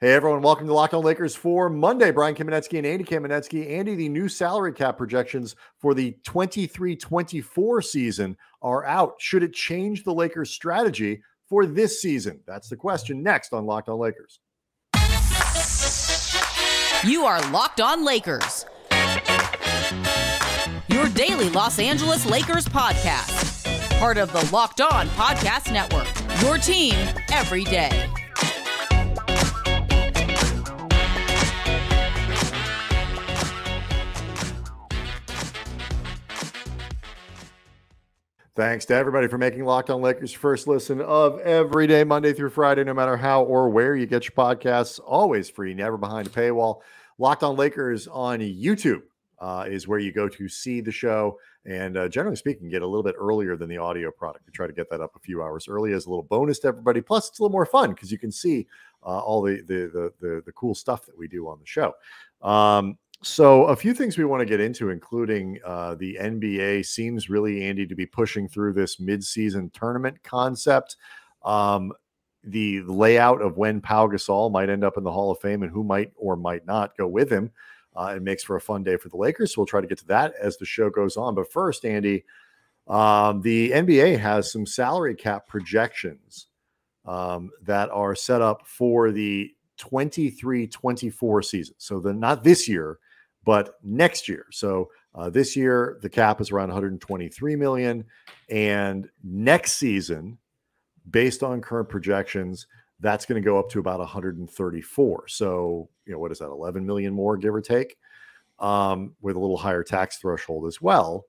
Hey, everyone, welcome to Locked On Lakers for Monday. Brian Kamenetsky and Andy Kamenetsky. Andy, the new salary cap projections for the 23 24 season are out. Should it change the Lakers' strategy for this season? That's the question next on Locked On Lakers. You are Locked On Lakers, your daily Los Angeles Lakers podcast, part of the Locked On Podcast Network, your team every day. Thanks to everybody for making Locked On Lakers first listen of every day, Monday through Friday, no matter how or where you get your podcasts. Always free, never behind a paywall. Locked On Lakers on YouTube uh, is where you go to see the show. And uh, generally speaking, get a little bit earlier than the audio product. We try to get that up a few hours early as a little bonus to everybody. Plus, it's a little more fun because you can see uh, all the, the, the the the cool stuff that we do on the show. Um, so, a few things we want to get into, including uh, the NBA, seems really, Andy, to be pushing through this midseason tournament concept. Um, the layout of when Pau Gasol might end up in the Hall of Fame and who might or might not go with him. Uh, it makes for a fun day for the Lakers. So, we'll try to get to that as the show goes on. But first, Andy, um, the NBA has some salary cap projections um, that are set up for the 23 24 season. So, the not this year but next year. So uh, this year the cap is around 123 million, and next season, based on current projections, that's going to go up to about 134. So you know what is that? 11 million more, give or take, um, with a little higher tax threshold as well.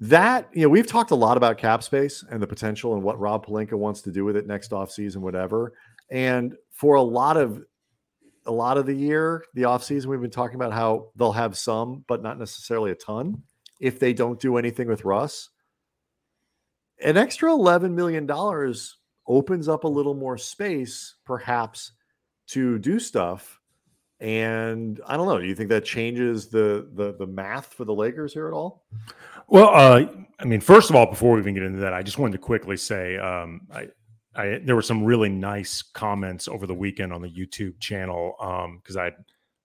That you know we've talked a lot about cap space and the potential and what Rob Pelinka wants to do with it next offseason, whatever. And for a lot of a lot of the year, the offseason, we've been talking about how they'll have some, but not necessarily a ton if they don't do anything with Russ. An extra $11 million opens up a little more space, perhaps, to do stuff. And I don't know. Do you think that changes the the the math for the Lakers here at all? Well, uh, I mean, first of all, before we even get into that, I just wanted to quickly say um, I, I, there were some really nice comments over the weekend on the YouTube channel because um, I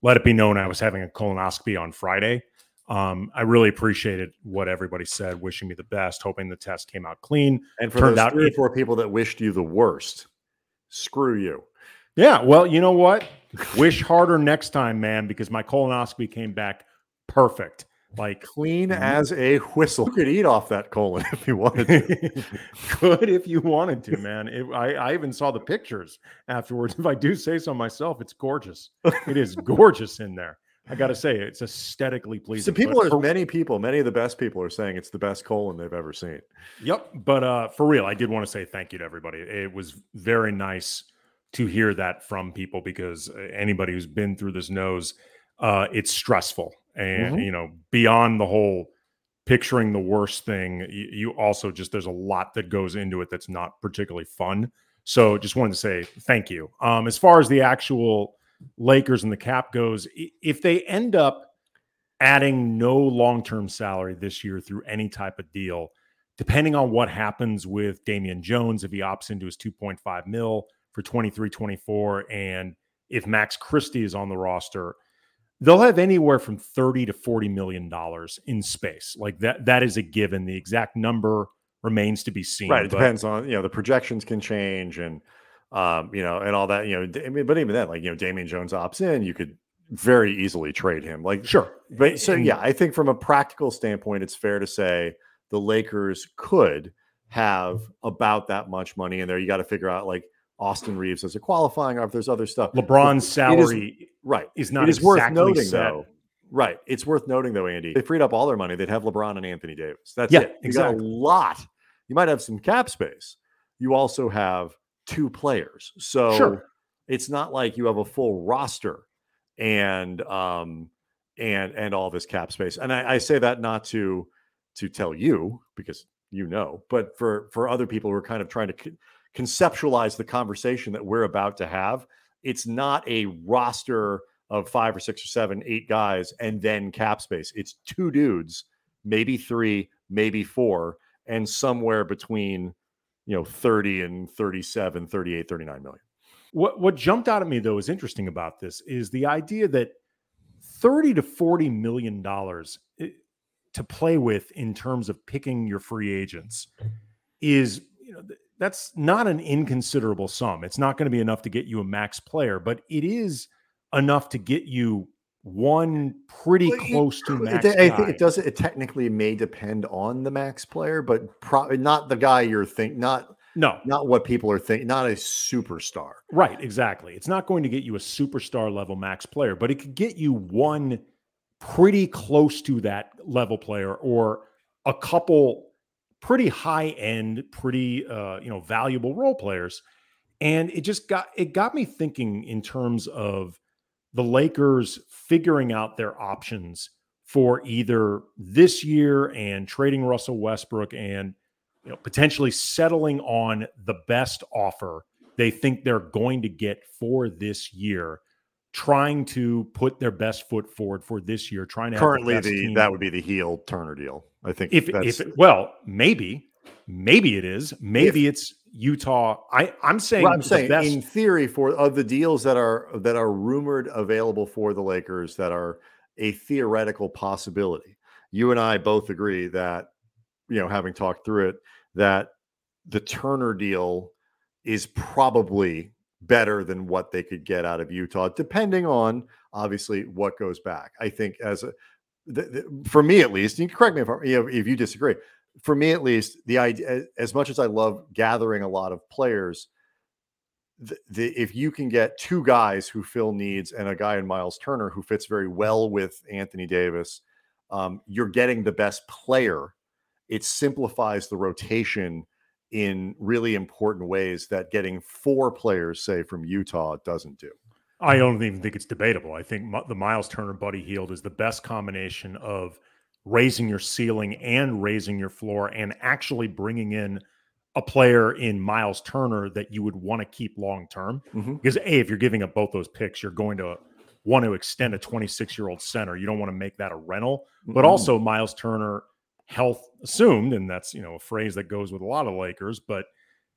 let it be known I was having a colonoscopy on Friday. Um, I really appreciated what everybody said, wishing me the best, hoping the test came out clean. And for Turned those three or four people that wished you the worst, screw you. Yeah, well, you know what? Wish harder next time, man, because my colonoscopy came back perfect like clean as a whistle. You could eat off that colon if you wanted to. Could if you wanted to, man. It, I, I even saw the pictures afterwards. If I do say so myself, it's gorgeous. It is gorgeous in there. I got to say, it's aesthetically pleasing. So people are for, many people, many of the best people are saying it's the best colon they've ever seen. Yep. But uh, for real, I did want to say thank you to everybody. It was very nice to hear that from people because uh, anybody who's been through this knows uh, it's stressful and mm-hmm. you know beyond the whole picturing the worst thing you, also just there's a lot that goes into it that's not particularly fun so just wanted to say thank you um as far as the actual lakers and the cap goes if they end up adding no long-term salary this year through any type of deal depending on what happens with Damian Jones if he opts into his 2.5 mil for 23 24 and if Max Christie is on the roster they'll have anywhere from 30 to 40 million dollars in space. Like that that is a given. The exact number remains to be seen right it but, depends on you know the projections can change and um you know and all that you know but even then like you know Damian Jones opts in you could very easily trade him. Like sure. but so yeah I think from a practical standpoint it's fair to say the Lakers could have about that much money in there. You got to figure out like Austin Reaves as a qualifying, or if there's other stuff. LeBron's salary is, right is not. It is exactly worth noting set. though. Right, it's worth noting though, Andy. They freed up all their money. They'd have LeBron and Anthony Davis. That's yeah, it. You exactly. got a lot. You might have some cap space. You also have two players, so sure. it's not like you have a full roster and um and and all this cap space. And I, I say that not to to tell you because you know, but for for other people who are kind of trying to conceptualize the conversation that we're about to have. It's not a roster of five or six or seven, eight guys and then cap space. It's two dudes, maybe three, maybe four, and somewhere between, you know, 30 and 37, 38, 39 million. What what jumped out at me though is interesting about this is the idea that 30 to 40 million dollars eh, to play with in terms of picking your free agents is you know that's not an inconsiderable sum. It's not going to be enough to get you a max player, but it is enough to get you one pretty Well, close to max. It, I think it does. It technically may depend on the max player, but probably not the guy you're think not No, not what people are thinking. Not a superstar. right, exactly. It's not going to get you a superstar level max player, but it could get you one pretty close to that level player or a couple pretty high end, pretty uh, you know, valuable role players. And it just got it got me thinking in terms of the Lakers figuring out their options for either this year and trading Russell Westbrook and you know potentially settling on the best offer they think they're going to get for this year trying to put their best foot forward for this year trying to have Currently, the team. that would be the Hield Turner deal. I think if that's if well maybe maybe it is maybe it's Utah I I'm saying Well, I'm saying best- in theory for of the deals that are that are rumored available for the Lakers that are a theoretical possibility. You and I both agree that you know having talked through it that the Turner deal is probably better than what they could get out of Utah depending on obviously what goes back. I think as a the, the, for me at least, you can correct me if if you disagree. For me at least, the idea as much as I love gathering a lot of players, the, the, if you can get two guys who fill needs and a guy in Miles Turner who fits very well with Anthony Davis, um, you're getting the best player. It simplifies the rotation in really important ways that getting four players, say from Utah, doesn't do. I don't even think it's debatable. I think the Miles Turner Buddy Hield is the best combination of raising your ceiling and raising your floor and actually bringing in a player in Miles Turner that you would want to keep long term. Mhm. Because A, if you're giving up both those picks, you're going to want to extend a 26 year old center. You don't want to make that a rental. But Mm-mm. also Miles Turner health assumed, and that's you know a phrase that goes with a lot of Lakers, but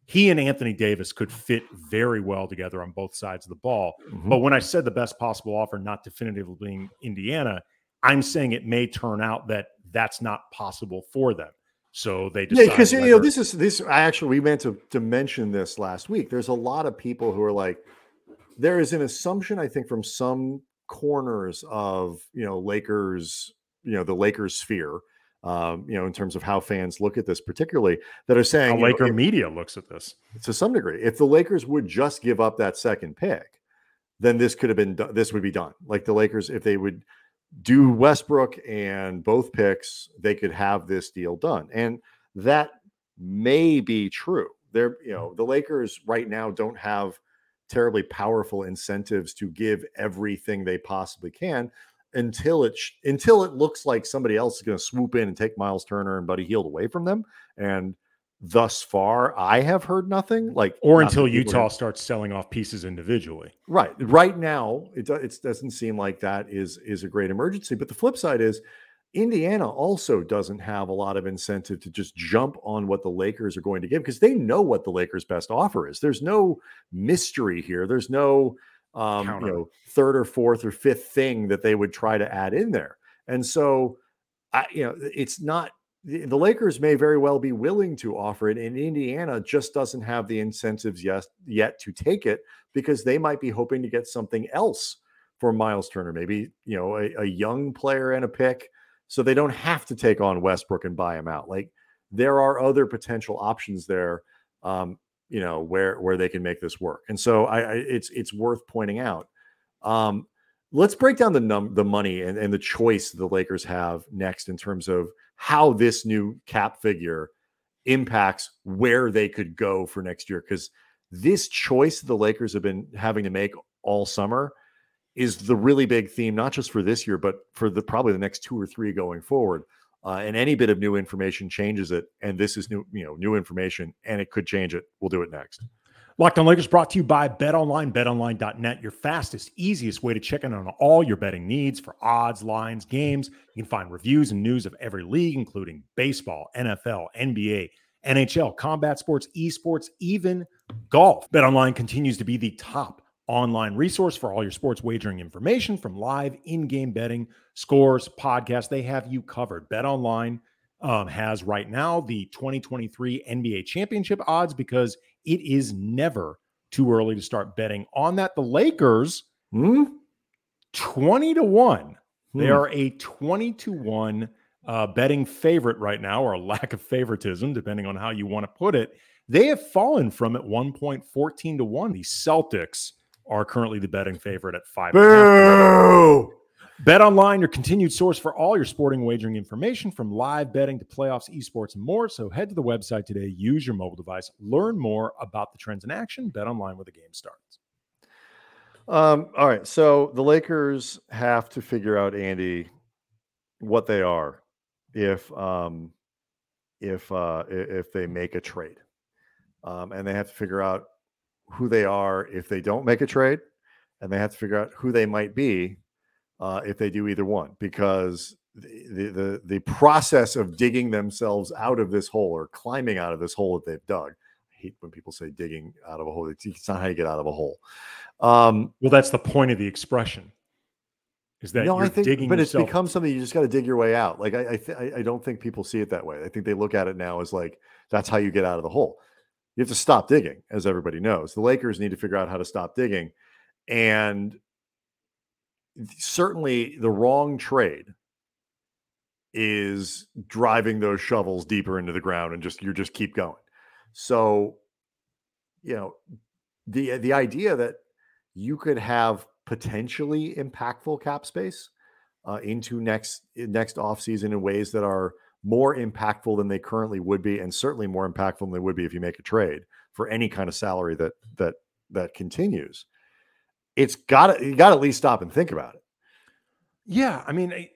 he and Anthony Davis could fit very well together on both sides of the ball. Mhm. But when I said the best possible offer, not definitively being Indiana, I'm saying it may turn out that that's not possible for them. So they Yeah, because you know this is this. I actually we meant to to mention this last week. There's a lot of people who are like, there is an assumption I think from some corners of you know Lakers, you know the Lakers sphere, um, you know in terms of how fans look at this, particularly that are saying how you know, if- media looks at this. to some degree, if the Lakers would just give up that second pick, then this could have been do- this would be done. Like the Lakers, if they would do Westbrook and both picks, they could have this deal done. And that may be true. They're, you know, the Lakers right now don't have terribly powerful incentives to give everything they possibly can until it sh- until it looks like somebody else is going to swoop in and take Miles Turner and Buddy Hield away from them. And thus far, I have heard nothing. Like Or not that until Utah starts selling off pieces individually. Right. Right now, it, it doesn't seem like that is is a great emergency. But the flip side is Indiana also doesn't have a lot of incentive to just jump on what the Lakers are going to give because they know what the Lakers' best offer is. There's no mystery here. There's no um, you know third or fourth or fifth thing that they would try to add in there. And so, I you know, it's not the, the Lakers may very well be willing to offer it, and Indiana just doesn't have the incentives yet yet to take it because they might be hoping to get something else for Miles Turner, maybe you know a, a young player and a pick, so they don't have to take on Westbrook and buy him out. Like there are other potential options there, um, you know, where where they can make this work. And so I, I it's it's worth pointing out. Um, let's break down the num the money and, and the choice the Lakers have next in terms of how this new cap figure impacts where they could go for next year because this choice the Lakers have been having to make all summer is the really big theme, not just for this year, but for the probably the next two or three going forward. Uh, and any bit of new information changes it. And this is new, you know, new information, and it could change it. We'll do it next. Locked on Lakers brought to you by BetOnline, betonline.net, your fastest, easiest way to check in on all your betting needs for odds, lines, games. You can find reviews and news of every league, including baseball, NFL, NBA, NHL, combat sports, esports, even golf. BetOnline continues to be the top online resource for all your sports wagering information from live in-game betting, scores, podcasts. They have you covered. BetOnline um, has right now the 2023 NBA championship odds because it is never too early to start betting on that. The Lakers, Hmm? 20 to 1. They Hmm. are a 20 to 1 uh, betting favorite right now, or lack of favoritism, depending on how you want to put it. They have fallen from at one point 14 to 1. The Celtics are currently the betting favorite at five. Boo! Bet online, your continued source for all your sporting wagering information from live betting to playoffs, esports, and more. So head to the website today, use your mobile device, learn more about the trends in action, bet online where the game starts. Um, all right. So the Lakers have to figure out, Andy, what they are if um if uh if they make a trade. Um, and they have to figure out who they are if they don't make a trade, and they have to figure out who they might be uh, if they do either one, because the, the the process of digging themselves out of this hole or climbing out of this hole that they've dug. I hate when people say digging out of a hole. It's, it's not how you get out of a hole. Um, Well, that's the point of the expression. Is that no, you're I think, digging but it's yourself. become something you just got to dig your way out. Like I, I, th- I- I don't think people see it that way. I think they look at it now as like that's how you get out of the hole. You have to stop digging, as everybody knows. The Lakers need to figure out how to stop digging, and certainly the wrong trade is driving those shovels deeper into the ground, and just you just keep going. So, you know, the the idea that you could have potentially impactful cap space uh, into next next offseason in ways that are more impactful than they currently would be and certainly more impactful than they would be if you make a trade for any kind of salary that that that continues it's got to you got to at least stop and think about it Yeah, I mean, I-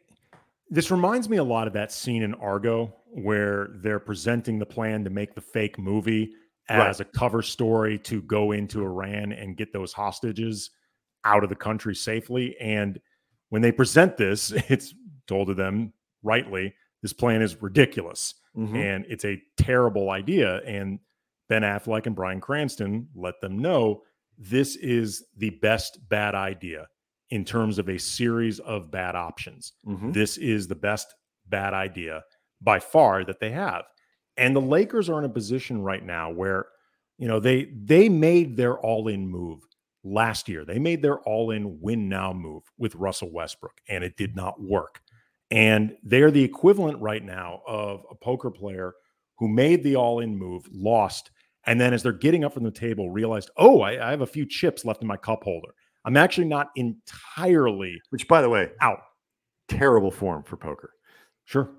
this reminds me a lot of that scene in Argo where they're presenting the plan to make the fake movie Right. as a cover story to go into Iran and get those hostages out of the country safely. And when they present this, it's told to them rightly, this plan is ridiculous Mhm. and it's a terrible idea. And Ben Affleck and Bryan Cranston let them know this is the best bad idea in terms of a series of bad options. Mhm. This is the best bad idea by far that they have. And the Lakers are in a position right now where, you know, they they made their all-in move last year. They made their all-in win now move with Russell Westbrook and it did not work. And they're the equivalent right now of a poker player who made the all-in move, lost, and then as they're getting up from the table, realized, oh, I, I have a few chips left in my cup holder. I'm actually not entirely which by the way out. terrible form for poker Sure.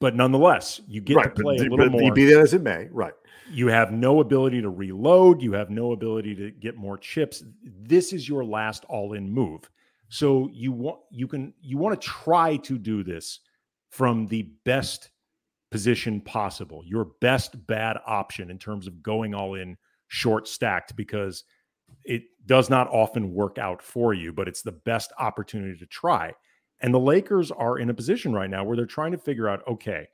But nonetheless, you get to but play a d- little but more. be that as it may right You have no ability to reload. You have no ability to get more chips. This is your last all-in move. So you want you can you want to try to do this from the best position possible, your best bad option in terms of going all in short stacked because it does not often work out for you, but it's the best opportunity to try. And the Lakers are in a position right now where they're trying to figure out okay,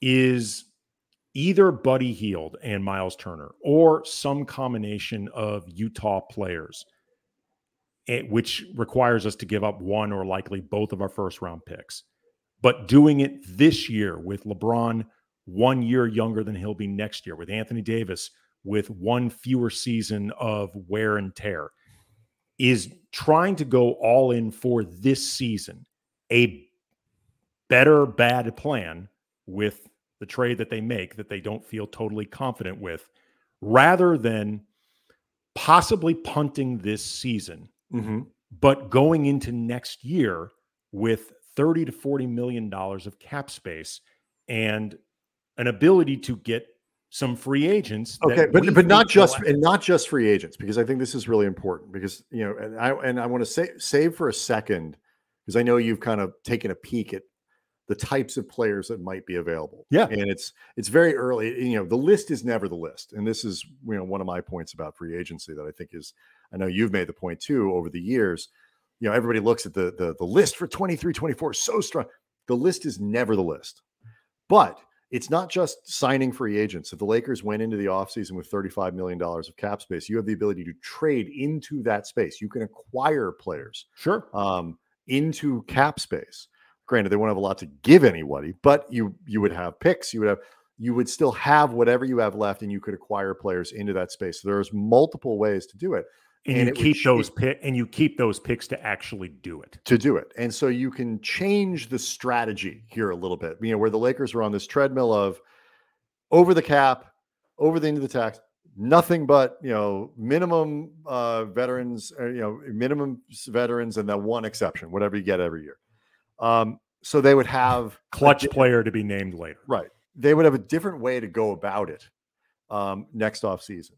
is either Buddy Hield and Miles Turner or some combination of Utah players, eh, which requires us to give up one or likely both of our first round picks. But doing it this year with LeBron one year younger than he'll be next year, with Anthony Davis with one fewer season of wear and tear, is trying to go all in for this season a better bad plan with the trade that they make that they don't feel totally confident with rather than possibly punting this season Mhm. but going into next year with 30 to 40 million dollars of cap space and an ability to get some free agents Okay, but but not just and not just free agents because I think this is really important because you know and I and I want to say save for a second because I know you've kind of taken a peek at the types of players that might be available. Yeah. and it's it's very early. You know, the list is never the list, and this is you know one of my points about free agency that I think is I know you've made the point too over the years. You know, everybody looks at the the the list for 23, 24 so strong. The list is never the list, but it's not just signing free agents. If the Lakers went into the offseason with $35 million of cap space, you have the ability to trade into that space. You can acquire players Sure. um, into cap space. Granted, they won't have a lot to give anybody, but you you would have picks. You would have you would still have whatever you have left, and you could acquire players into that space. So there's multiple ways to do it And, and you keep those pick and you keep those picks to actually do it. to do it. And so you can change the strategy here a little bit. You know, where the Lakers were on this treadmill of over the cap, over the end of the tax, nothing but you know minimum uh, veterans, uh, you know minimum veterans, and then one exception, whatever you get every year. Um, so they would have Clutch player to be named later. right? They would have a different way to go about it um, next off season.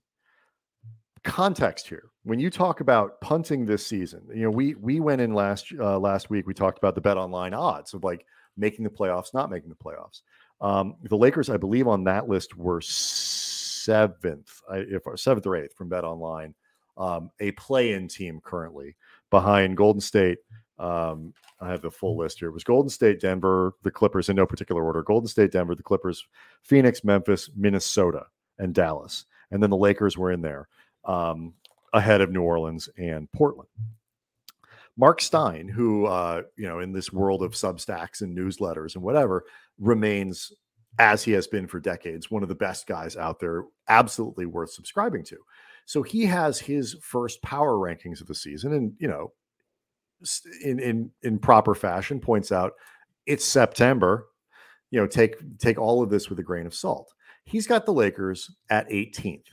Context here: when you talk about punting this season, you know we we went in last uh, last week. We talked about the bet online odds of like making the playoffs, not making the playoffs. Um, the Lakers, I believe, on that list were seventh, if seventh or eighth from Bet Online, um, a play-in team currently behind Golden State. Um, I have the full list here. It was Golden State, Denver, the Clippers in no particular order. Golden State, Denver, the Clippers, Phoenix, Memphis, Minnesota, and Dallas, and then the Lakers were in there um, ahead of New Orleans and Portland. Mark Stein, who uh, you know, in this world of Substacks and newsletters and whatever, remains as he has been for decades, one of the best guys out there, absolutely worth subscribing to. So he has his first power rankings of the season, and you know, in in in proper fashion, points out it's September. You know, take take all of this with a grain of salt. He's got the Lakers at 18th,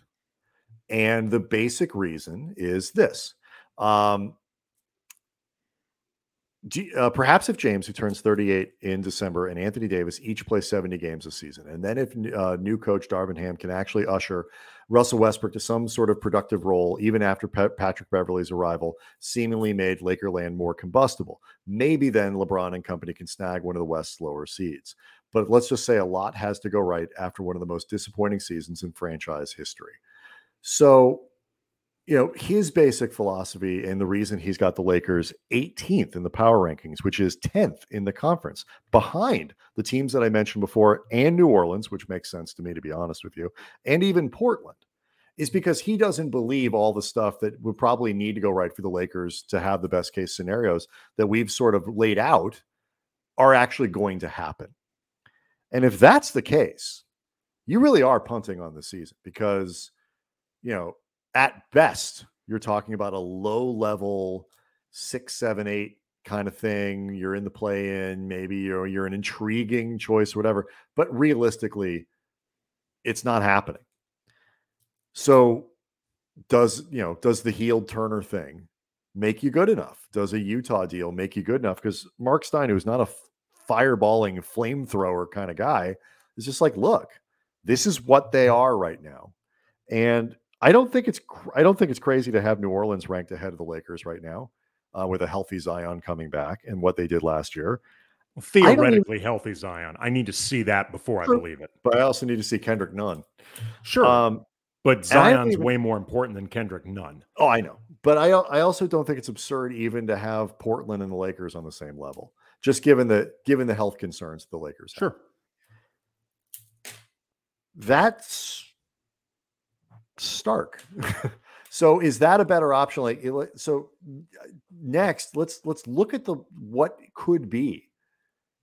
and the basic reason is this. Um, uh, perhaps if James, who turns 38 in December, and Anthony Davis each play 70 games a season, and then if uh, new coach Darvin Ham can actually usher Russell Westbrook to some sort of productive role, even after Pa- Patrick Beverley's arrival, seemingly made Lakerland more combustible. Maybe then LeBron and company can snag one of the West's lower seeds. But let's just say a lot has to go right after one of the most disappointing seasons in franchise history. So you know, his basic philosophy and the reason he's got the Lakers 18th in the power rankings, which is 10th in the conference, behind the teams that I mentioned before and New Orleans, which makes sense to me, to be honest with you, and even Portland, is because he doesn't believe all the stuff that would probably need to go right for the Lakers to have the best case scenarios that we've sort of laid out are actually going to happen. And if that's the case, you really are punting on the season because, you know, at best, you're talking about a low level six, seven, eight kind of thing. You're in the play in, maybe you're, you're an intriguing choice, whatever. But realistically, it's not happening. So, does you know, does the Hield Turner thing make you good enough? Does a Utah deal make you good enough? Because Mark Stein, who's not a f- fireballing flamethrower kind of guy, is just like, look, this is what they are right now. And I don't think it's I don't think it's crazy to have New Orleans ranked ahead of the Lakers right now, uh, with a healthy Zion coming back and what they did last year. Well, don't even- theoretically healthy Zion. I need to see that before Sure. I believe it. But I also need to see Kendrick Nunn. Sure. Um, but and I don't Zion's even- way more important than Kendrick Nunn. oh, I know, but I I also don't think it's absurd even to have Portland and the Lakers on the same level, just given the given the health concerns the Lakers. have. Sure. that's stark. so is that a better option? Like so next, let's let's look at the what could be.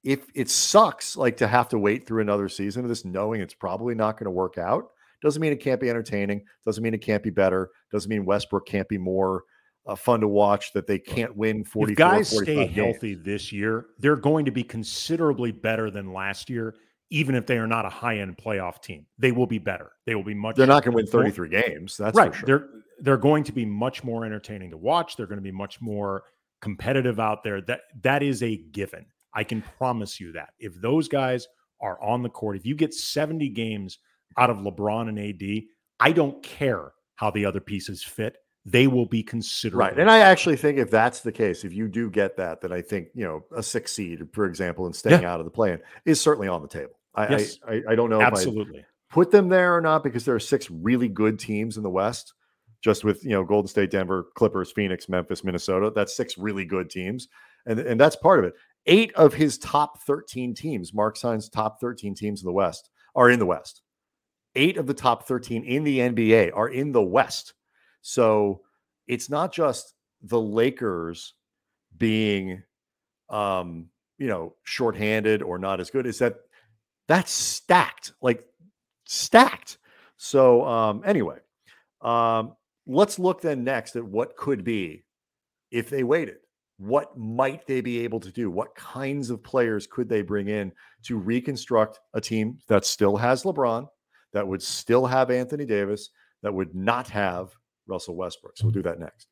If it sucks like to have to wait through another season of this knowing it's probably not going to work out, doesn't mean it can't be entertaining, doesn't mean it can't be better, doesn't mean Westbrook can't be more uh, fun to watch that they can't win 40 If guys stay healthy this year, they're going to be considerably better than last year, even if they are not a high end playoff team. They will be better. They will be much. They're not going to win more- 33 games. That's right. for sure. They're they're going to be much more entertaining to watch. They're going to be much more competitive out there. That that is a given. I can promise you that. If those guys are on the court, if you get 70 games out of LeBron and AD, I don't care how the other pieces fit. They will be considerable. Right. And I actually think if that's the case, if you do get that, then I think, you know, a six seed, for example, and staying out of the play in is certainly on the table. I, Yes. I, I, I don't know if I absolutely. put them there or not because there are six really good teams in the West, just with, you know, Golden State, Denver, Clippers, Phoenix, Memphis, Minnesota. That's six really good teams. And, and that's part of it. Eight of his top 13 teams, Mark Stein's top 13 teams in the West, are in the West. Eight of the top 13 in the NBA are in the West. So it's not just the Lakers being, um, you know, shorthanded or not as good. Is that that's stacked, like stacked. So um, anyway, um, let's look then next at what could be if they waited. What might they be able to do? What kinds of players could they bring in to reconstruct a team that still has LeBron, that would still have Anthony Davis, that would not have Russell Westbrook? So we'll do that next.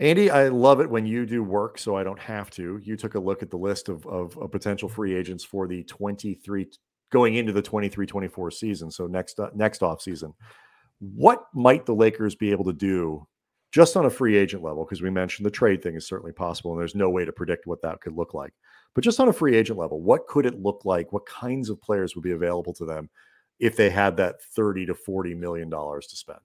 Andy, I love it when you do work, so I don't have to. You took a look at the list of, of, of potential free agents for the 23 going into the 23-24 season. So next uh, next off season, what might the Lakers be able to do just on a free agent level? Because we mentioned the trade thing is certainly possible, and there's no way to predict what that could look like. But just on a free agent level, what could it look like? What kinds of players would be available to them if they had that 30 to 40 million dollars to spend?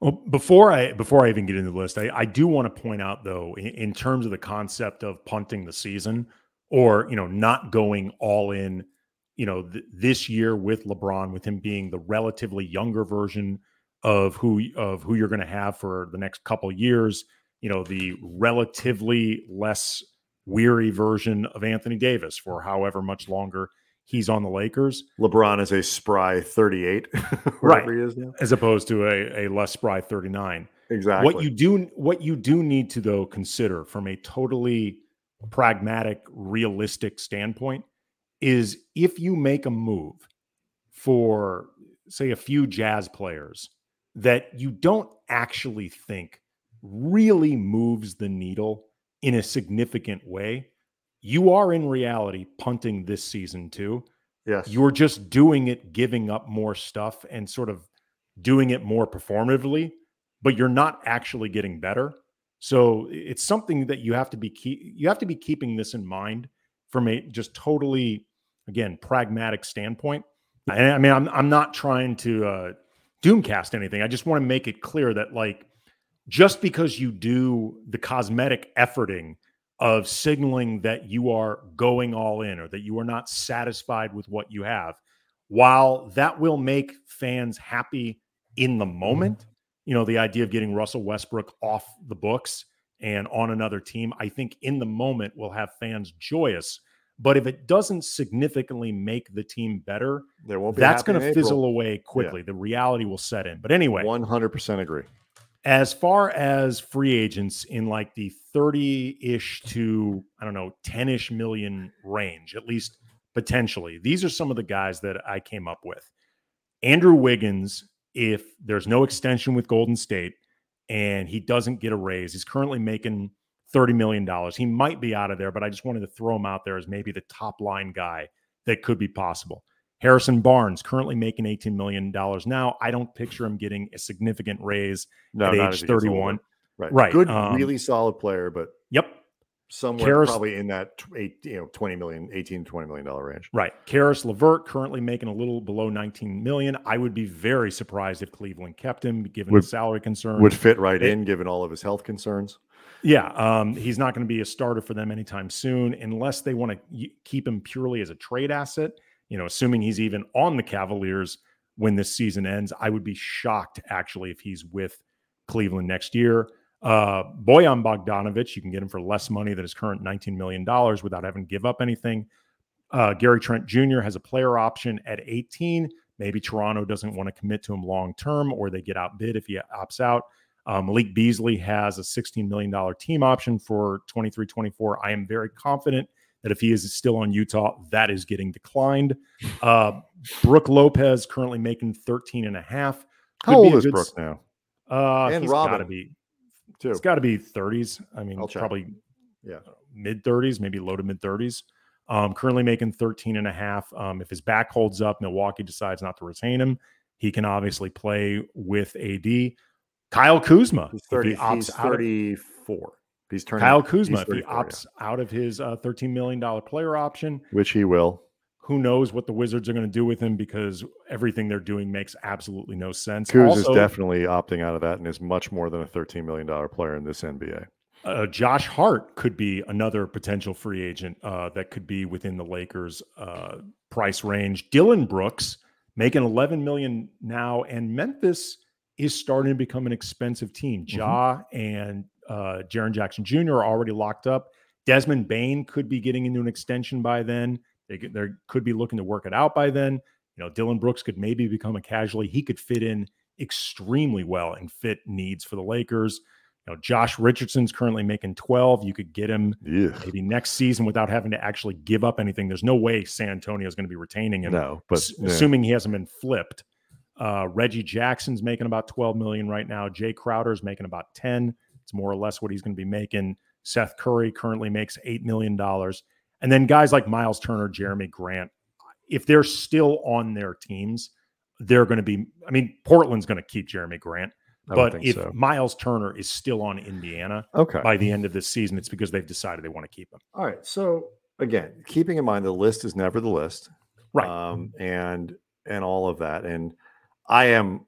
Well, before I before I even get into the list, I, I do want to point out though, in, in terms of the concept of punting the season or you know not going all in, you know th- this year with LeBron, with him being the relatively younger version of who of who you're going to have for the next couple years, you know the relatively less weary version of Anthony Davis for however much longer he's on the Lakers. LeBron is a spry 38, right? He is now. As opposed to a, a less spry 39. Exactly. What you do what you do need to though consider from a totally pragmatic, realistic standpoint is if you make a move for say a few jazz players that you don't actually think really moves the needle in a significant way, you are in reality punting this season too. Yes. You're just doing it, giving up more stuff and sort of doing it more performatively, but you're not actually getting better. So it's something that you have to be keep, you have to be keeping this in mind from a just totally again pragmatic standpoint. I, I mean, I'm I'm not trying to uh, doomcast anything. I just want to make it clear that like just because you do the cosmetic efforting of signaling that you are going all in or that you are not satisfied with what you have, while that will make fans happy in the mm-hmm. moment, you know, the idea of getting Russell Westbrook off the books and on another team, I think in the moment will have fans joyous. But if it doesn't significantly make the team better, there won't be that's going to fizzle away quickly. The reality will set in. But anyway, 100% agree. As far as free agents in like the 30-ish to I don't know 10-ish million range, at least potentially. These are some of the guys that I came up with. Andrew Wiggins, if there's no extension with Golden State and he doesn't get a raise, he's currently making $30 million. He might be out of there, but I just wanted to throw him out there as maybe the top line guy that could be possible. Harrison Barnes currently making $18 million now. I don't picture him getting a significant raise No, at age as he gets 31. Right. Right, Good, um, really solid player, but Yep. somewhere Caris- probably in that eight, you know, 20 million, 18, 20 million dollar range. Right. Caris LeVert currently making a little below 19 million. I would be very surprised if Cleveland kept him given Would- the salary concern. Would fit right It- in given all of his health concerns. yeah. Um, he's not going to be a starter for them anytime soon unless they want to keep him purely as a trade asset. You know, assuming he's even on the Cavaliers when this season ends, I would be shocked actually if he's with Cleveland next year. Uh, Bojan Bogdanovich, you can get him for less money than his current $19 million without having to give up anything. Uh, Gary Trent Jr. has a player option at 18. Maybe Toronto doesn't want to commit to him long term or they get outbid if he opts out. Uh, Malik Beasley has a $16 million team option for 23 24. I am very confident that if he is still on Utah, that is getting declined. Uh, Brook Lopez currently making 13 and a half. Could How be old is good Brook now? Uh, And he's Robin, be. Too. It's got to be 30s. I mean, probably Yeah. mid 30s, maybe low to mid 30s. Um, currently making 13 and a half. Um, if his back holds up, Milwaukee decides not to retain him. He can obviously play with AD. Kyle Kuzma, He's if 30, he he's out of- 34. He's turning Kyle Kuzma, if he 34, yeah. opts out of his uh, $13 million player option, which he will. who knows what the Wizards are going to do with him because everything they're doing makes absolutely no sense. Kuz Also- is definitely opting out of that and is much more than a $13 million player in this NBA. Uh, Josh Hart could be another potential free agent uh, that could be within the Lakers' uh, price range. Dillon Brooks making 11 million now, and Memphis is starting to become an expensive team. Mm-hmm. And uh, Jaren Jackson Jr. are already locked up. Desmond Bane could be getting into an extension by then. They could, they could be looking to work it out by then. You know, Dillon Brooks could maybe become a casualty. He could fit in extremely well and fit needs for the Lakers. You know, Josh Richardson's currently making 12. You could get him Yeah. maybe next season without having to actually give up anything. There's no way San Antonio is going to be retaining him, No, but s- yeah. assuming he hasn't been flipped. Uh, Reggie Jackson's making about 12 million right now. Jae Crowder's making about 10. It's more or less what he's going to be making. Seth Curry currently makes $8 million. And then guys like Miles Turner, Jerami Grant, if they're still on their teams, they're going to be. I mean, Portland's going to keep Jerami Grant. But if so. Miles Turner is still on Indiana okay. by the end of this season, it's because they've decided they want to keep him. All right. So again, keeping in mind the list is never the list. Right. Um, and and all of that. And I am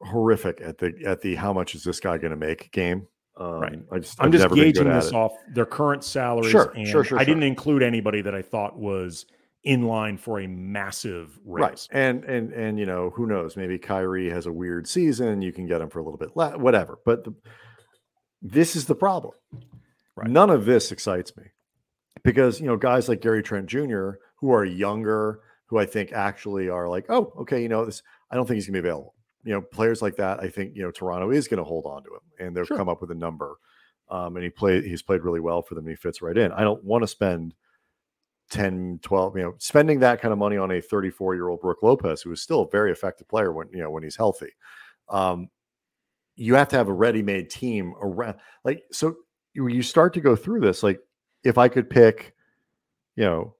horrific at the at the how much is this guy going to make game. Um, Right. I just I'm I've just gauging this off their current salaries. Sure, and sure, sure, I didn't include anybody that I thought was in line for a massive raise. Right. And and and you know, who knows? Maybe Kyrie has a weird season. You can get him for a little bit less, whatever. But the, this is the problem. Right. None of this excites me because you know guys like Gary Trent Jr. who are younger, who I think actually are like, oh, okay, you know, this. I don't think he's gonna be available. You know, players like that. I think you know Toronto is going to hold on to him, and they've Sure. come up with a number. Um, and he played. He's played really well for them. And he fits right in. I don't want to spend 10 12 you know spending that kind of money on a 34 year old brook lopez who is still a very effective player when you know when he's healthy um you have to have a ready-made team around like so you, you start to go through this like if i could pick you know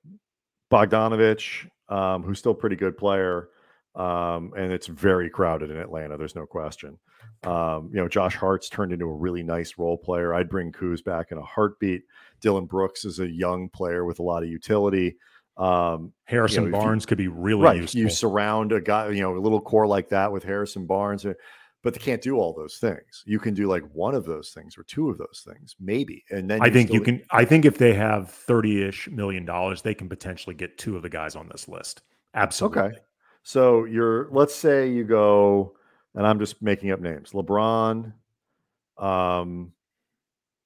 bogdanovich um who's still a pretty good player um and it's very crowded in atlanta there's no question um you know josh hart's turned into a really nice role player i'd bring Kuz back in a heartbeat Dillon Brooks is a young player with a lot of utility. Um, Harrison you- Barnes could be really right. useful. You surround a guy, you know, a little core like that with Harrison Barnes, uh, but they can't do all those things. You can do like one of those things or two of those things, maybe. And then I think you can. I think if they have thirty-ish million dollars, they can potentially get two of the guys on this list. Absolutely. So you're, let's say you go, and I'm just making up names: LeBron, um,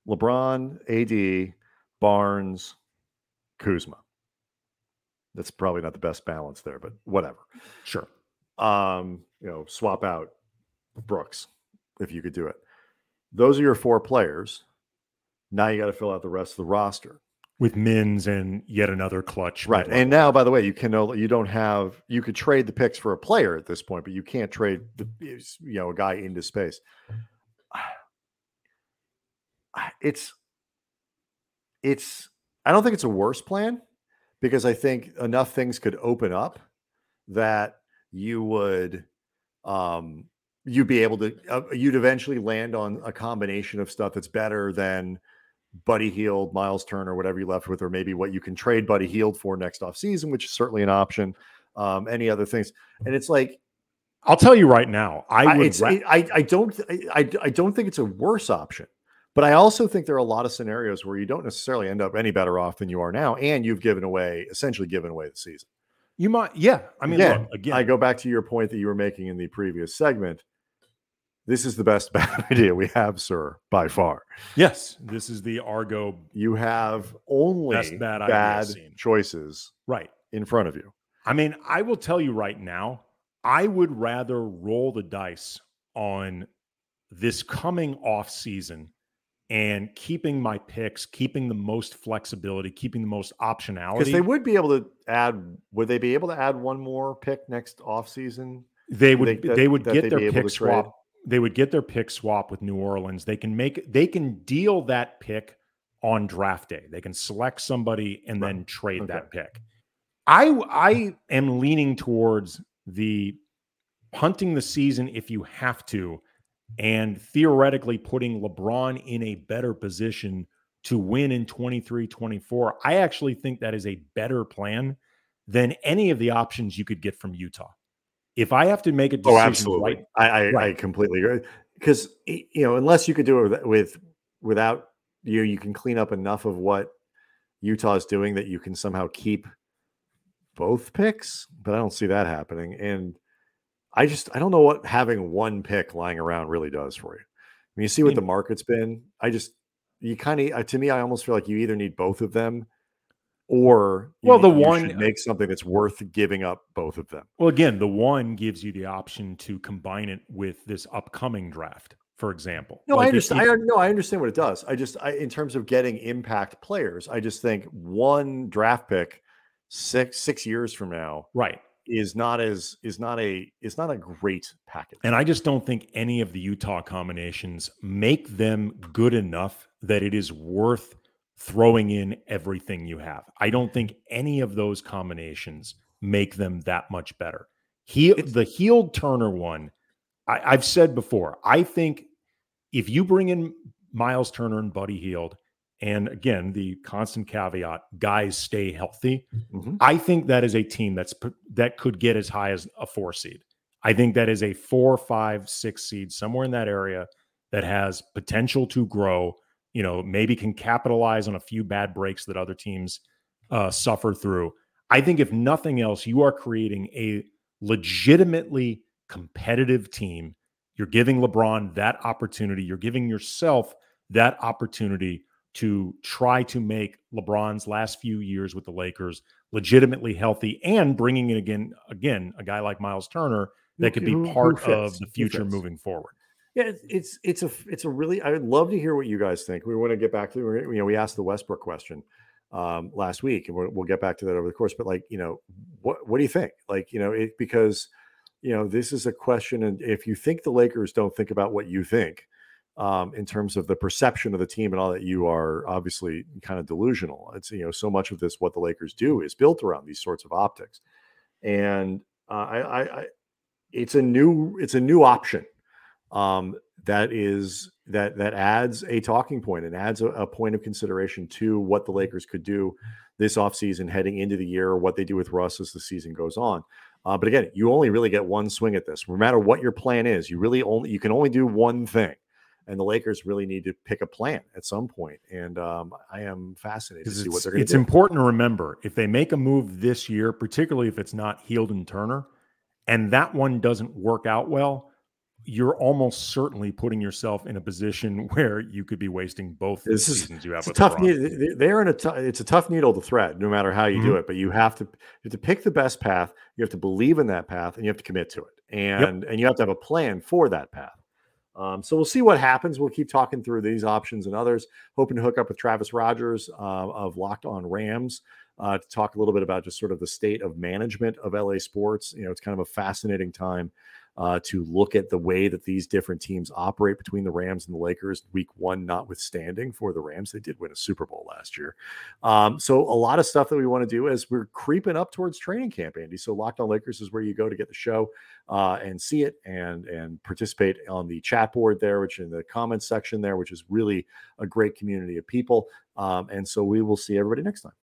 LeBron, AD, Barnes, Kuzma. That's probably not the best balance there, but whatever. Sure. um, you know, swap out Brooks if you could do it. Those are your four players. Now you got to fill out the rest of the roster. With Mins and yet another clutch. Right. And now, by the way, you can no, you don't have you could trade the picks for a player at this point, but you can't trade the you know a guy into space. It's it's I don't think it's a worse plan because I think enough things could open up that you would um you'd be able to uh, you'd eventually land on a combination of stuff that's better than Buddy Hield, Miles Turner, whatever you left with, or maybe what you can trade Buddy Hield for next off season, which is certainly an option. Um, any other things, and it's like I'll tell you right now. I I, would. ra- I, I don't I, I don't think it's a worse option, but I also think there are a lot of scenarios where you don't necessarily end up any better off than you are now, and you've given away essentially given away the season. you might. Yeah. I mean, yeah. look, again. I go back to your point that you were making in the previous segment. This is the best bad idea we have, sir, by far. yes. This is the Argo. You have only Best bad bad, idea I've seen. choices Right. in front of you. I mean, I will tell you right now, I would rather roll the dice on this coming off season and keeping my picks, keeping the most flexibility, keeping the most optionality. Because they would be able to add, would they be able to add one more pick next offseason? they would that- they would get their pick swap. They would get their pick swap with New Orleans. They can make they can deal that pick on draft day. They can select somebody and Right. then trade Okay. that pick. I I am leaning towards the punting the season if you have to and theoretically putting LeBron in a better position to win in 23 24. I actually think that is a better plan than any of the options you could get from Utah. If I have to make a oh, decision right, I, I, I completely agree. Because you know, unless you could do it with, with without you you can clean up enough of what Utah's doing that you can somehow keep both picks, but I don't see that happening. And I just I don't know what having one pick lying around really does for you. I mean, you see what the market's been. I just you kind of uh, to me, I almost feel like you either need both of them or well, the one make something that's worth giving up both of them. Well, again, the one gives you the option to combine it with this upcoming draft, for example. No, like I understand. I no, I understand what it does. I just, I, in terms of getting impact players, I just think one draft pick six six years from now, right, is not as is not a is not a great package. And I just don't think any of the Utah combinations make them good enough that it is worth throwing in everything you have. I don't think any of those combinations make them that much better. He the Hield Turner one, I, I've said before, I think if you bring in Miles Turner and Buddy Hield, and again, the constant caveat, guys stay healthy. Mm-hmm. I think that is a team that's that could get as high as a four seed. I think that is a four, five, six seed somewhere in that area that has potential to grow you know, maybe can capitalize on a few bad breaks that other teams uh, suffer through. I think if nothing else, you are creating a legitimately competitive team. You're giving LeBron that opportunity. You're giving yourself that opportunity to try to make LeBron's last few years with the Lakers legitimately healthy and bringing in again again a guy like Miles Turner that could be part of the future moving forward. Yeah, it's it's a it's a really. I would love to hear what you guys think. We want to get back to you know we asked the Westbrook question um, last week, and we'll, we'll get back to that over the course. But like you know, what what do you think? Like you know, it because you know this is a question, and if you think the Lakers don't think about what you think um, in terms of the perception of the team and all that, you are obviously kind of delusional. It's you know so much of this what the Lakers do is built around these sorts of optics, and uh, I, I, I it's a new it's a new option um, that is that that adds a talking point and adds a, a, point of consideration to what the Lakers could do this offseason heading into the year, or what they do with Russ as the season goes on. Uh, but again, you only really get one swing at this. No matter what your plan is, you really only you can only do one thing. And the Lakers really need to pick a plan at some point. And um, I am fascinated to see what they're going to do. It's important to remember if they make a move this year, particularly if it's not Hield and Turner, and that one doesn't work out well, you're almost certainly putting yourself in a position where you could be wasting both this is, seasons you have. It's a tough needle. They're in a. T- it's a tough needle to thread, no matter how you mm-hmm. do it. But you have to you have to pick the best path. You have to believe in that path, and you have to commit to it. And yep. and you have to have a plan for that path. Um, so we'll see what happens. We'll keep talking through these options and others. Hoping to hook up with Travis Rogers uh, of Locked On Rams uh, to talk a little bit about just sort of the state of management of LA sports. You know, it's kind of a fascinating time uh, to look at the way that these different teams operate between the Rams and the Lakers. Week one, notwithstanding, for the Rams, they did win a Super Bowl last year. Um, so a lot of stuff that we want to do as we're creeping up towards training camp, Andy. So Locked On Lakers is where you go to get the show uh, and see it and and participate on the chat board there, which in the comments section there, which is really a great community of people. Um, and so we will see everybody next time.